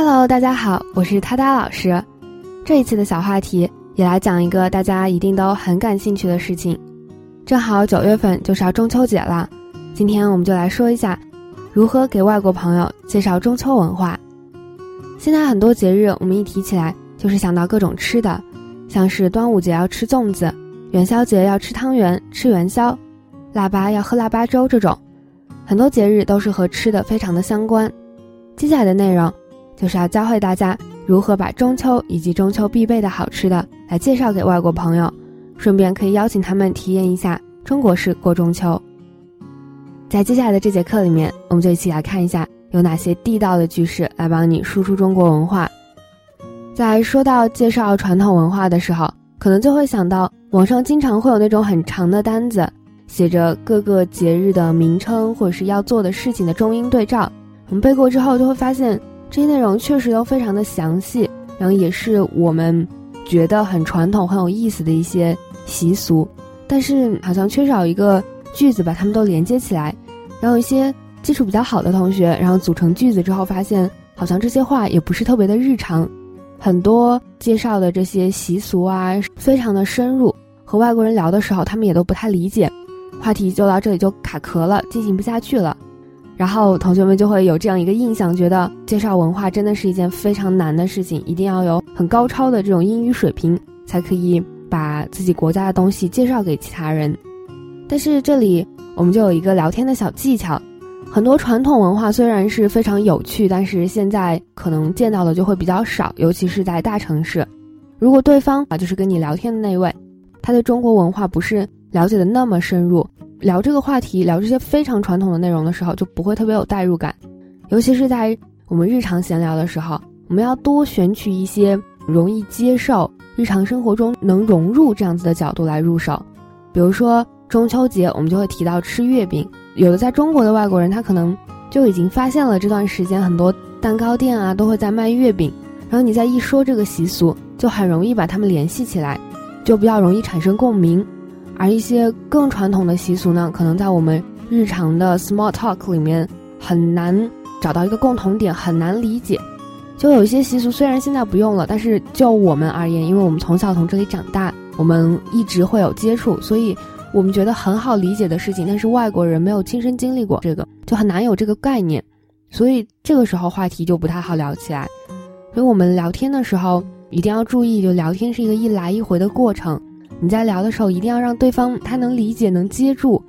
Hello，大家好，我是他哒老师。这一次的小话题也来讲一个大家一定都很感兴趣的事情。正好九月份就是要中秋节了，今天我们就来说一下如何给外国朋友介绍中秋文化。现在很多节日，我们一提起来就是想到各种吃的，像是端午节要吃粽子，元宵节要吃汤圆、吃元宵，腊八要喝腊八粥这种。很多节日都是和吃的非常的相关。接下来的内容就是要教会大家如何把中秋以及中秋必备的好吃的来介绍给外国朋友，顺便可以邀请他们体验一下中国式过中秋。在接下来的这节课里面，我们就一起来看一下。有哪些地道的句式来帮你输出中国文化？在说到介绍传统文化的时候，可能就会想到网上经常会有那种很长的单子，写着各个节日的名称或者是要做的事情的中英对照。我们背过之后，就会发现这些内容确实都非常的详细，然后也是我们觉得很传统、很有意思的一些习俗，但是好像缺少一个句子把它们都连接起来，然后一些。基础比较好的同学，然后组成句子之后，发现好像这些话也不是特别的日常，很多介绍的这些习俗啊，非常的深入，和外国人聊的时候，他们也都不太理解，话题就到这里就卡壳了，进行不下去了。然后同学们就会有这样一个印象，觉得介绍文化真的是一件非常难的事情，一定要有很高超的这种英语水平，才可以把自己国家的东西介绍给其他人。但是这里我们就有一个聊天的小技巧。很多传统文化虽然是非常有趣，但是现在可能见到的就会比较少，尤其是在大城市。如果对方啊，就是跟你聊天的那位，他对中国文化不是了解的那么深入，聊这个话题，聊这些非常传统的内容的时候，就不会特别有代入感。尤其是在我们日常闲聊的时候，我们要多选取一些容易接受、日常生活中能融入这样子的角度来入手。比如说中秋节，我们就会提到吃月饼。有的在中国的外国人，他可能就已经发现了这段时间很多蛋糕店啊都会在卖月饼，然后你再一说这个习俗，就很容易把他们联系起来，就比较容易产生共鸣。而一些更传统的习俗呢，可能在我们日常的 small talk 里面很难找到一个共同点，很难理解。就有一些习俗虽然现在不用了，但是就我们而言，因为我们从小从这里长大，我们一直会有接触，所以。我们觉得很好理解的事情，但是外国人没有亲身经历过这个，就很难有这个概念，所以这个时候话题就不太好聊起来。所以我们聊天的时候一定要注意，就聊天是一个一来一回的过程。你在聊的时候一定要让对方他能理解、能接住，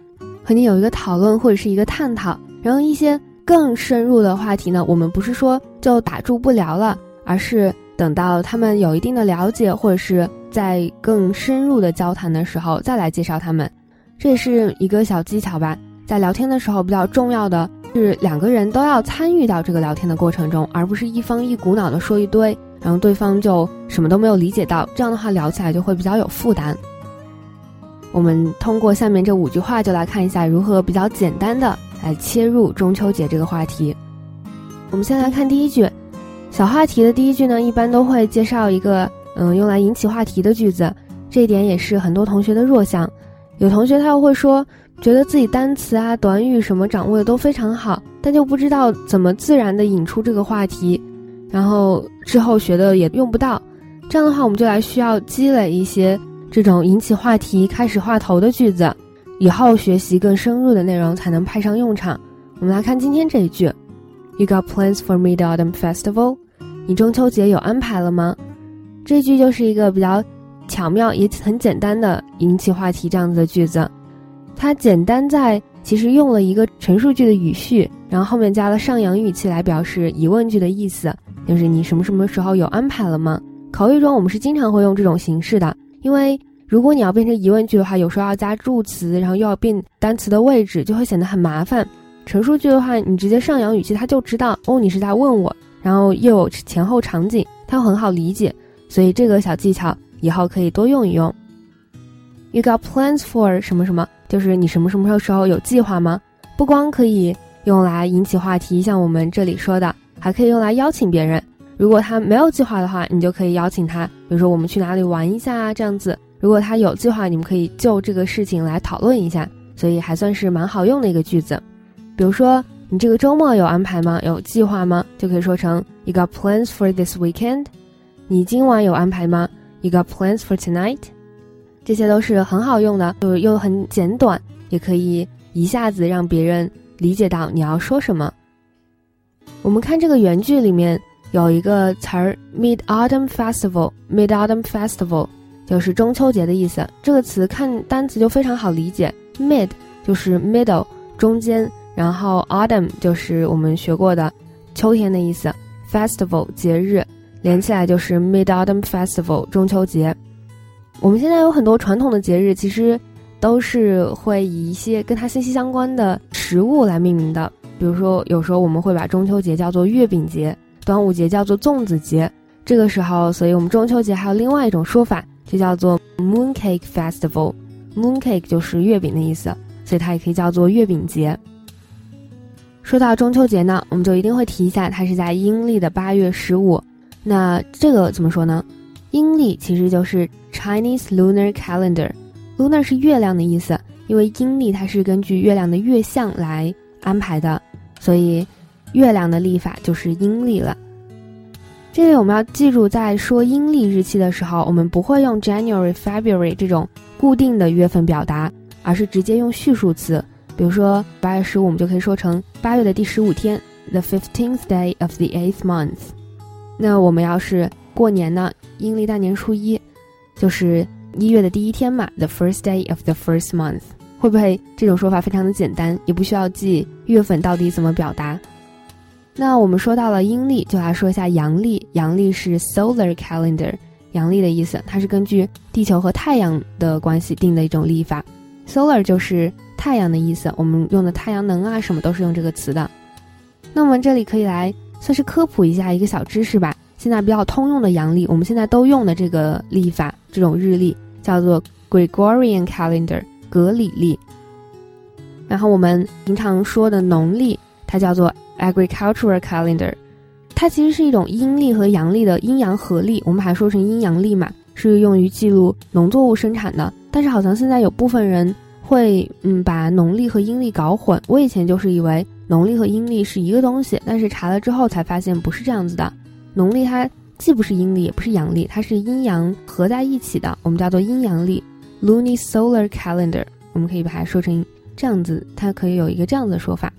和你有一个讨论或者是一个探讨。然后一些更深入的话题呢，我们不是说就打住不聊了，而是等到他们有一定的了解，或者是。在更深入的交谈的时候，再来介绍他们，这也是一个小技巧吧。在聊天的时候，比较重要的是两个人都要参与到这个聊天的过程中，而不是一方一股脑的说一堆，然后对方就什么都没有理解到。这样的话聊起来就会比较有负担。我们通过下面这五句话，就来看一下如何比较简单的来切入中秋节这个话题。我们先来看第一句，小话题的第一句呢，一般都会介绍一个。嗯，用来引起话题的句子，这一点也是很多同学的弱项。有同学他又会说，觉得自己单词啊、短语什么掌握的都非常好，但就不知道怎么自然的引出这个话题，然后之后学的也用不到。这样的话，我们就来需要积累一些这种引起话题、开始话头的句子，以后学习更深入的内容才能派上用场。我们来看今天这一句：You got plans for Mid Autumn Festival？你中秋节有安排了吗？这句就是一个比较巧妙也很简单的引起话题这样子的句子，它简单在其实用了一个陈述句的语序，然后后面加了上扬语气来表示疑问句的意思，就是你什么什么时候有安排了吗？口语中我们是经常会用这种形式的，因为如果你要变成疑问句的话，有时候要加助词，然后又要变单词的位置，就会显得很麻烦。陈述句的话，你直接上扬语气，他就知道哦你是在问我，然后又有前后场景，他很好理解。所以这个小技巧以后可以多用一用。You got plans for 什么什么？就是你什么什么时候有计划吗？不光可以用来引起话题，像我们这里说的，还可以用来邀请别人。如果他没有计划的话，你就可以邀请他，比如说我们去哪里玩一下啊，这样子。如果他有计划，你们可以就这个事情来讨论一下。所以还算是蛮好用的一个句子。比如说你这个周末有安排吗？有计划吗？就可以说成 You got plans for this weekend？你今晚有安排吗？You got plans for tonight？这些都是很好用的，就又很简短，也可以一下子让别人理解到你要说什么。我们看这个原句里面有一个词儿 Mid Autumn Festival，Mid Autumn Festival 就是中秋节的意思。这个词看单词就非常好理解，Mid 就是 middle 中间。然后，autumn 就是我们学过的秋天的意思，festival 节日连起来就是 Mid Autumn Festival 中秋节。我们现在有很多传统的节日，其实都是会以一些跟它息息相关的食物来命名的。比如说，有时候我们会把中秋节叫做月饼节，端午节叫做粽子节。这个时候，所以我们中秋节还有另外一种说法，就叫做 Mooncake Festival。Mooncake 就是月饼的意思，所以它也可以叫做月饼节。说到中秋节呢，我们就一定会提一下，它是在阴历的八月十五。那这个怎么说呢？阴历其实就是 Chinese Lunar Calendar，Lunar 是月亮的意思，因为阴历它是根据月亮的月相来安排的，所以月亮的历法就是阴历了。这里我们要记住，在说阴历日期的时候，我们不会用 January、February 这种固定的月份表达，而是直接用序数词。比如说八月十五，我们就可以说成八月的第十五天，the fifteenth day of the eighth month。那我们要是过年呢，阴历大年初一，就是一月的第一天嘛，the first day of the first month。会不会这种说法非常的简单，也不需要记月份到底怎么表达？那我们说到了阴历，就来说一下阳历。阳历是 solar calendar，阳历的意思，它是根据地球和太阳的关系定的一种历法。solar 就是太阳的意思，我们用的太阳能啊什么都是用这个词的。那我们这里可以来算是科普一下一个小知识吧。现在比较通用的阳历，我们现在都用的这个历法，这种日历叫做 Gregorian calendar，格里历。然后我们平常说的农历，它叫做 Agricultural calendar，它其实是一种阴历和阳历的阴阳合历，我们还说成阴阳历嘛，是用于记录农作物生产的。但是好像现在有部分人。会嗯把农历和阴历搞混，我以前就是以为农历和阴历是一个东西，但是查了之后才发现不是这样子的。农历它既不是阴历也不是阳历，它是阴阳合在一起的，我们叫做阴阳历 （Lunisolar Calendar）。我们可以把它说成这样子，它可以有一个这样子的说法。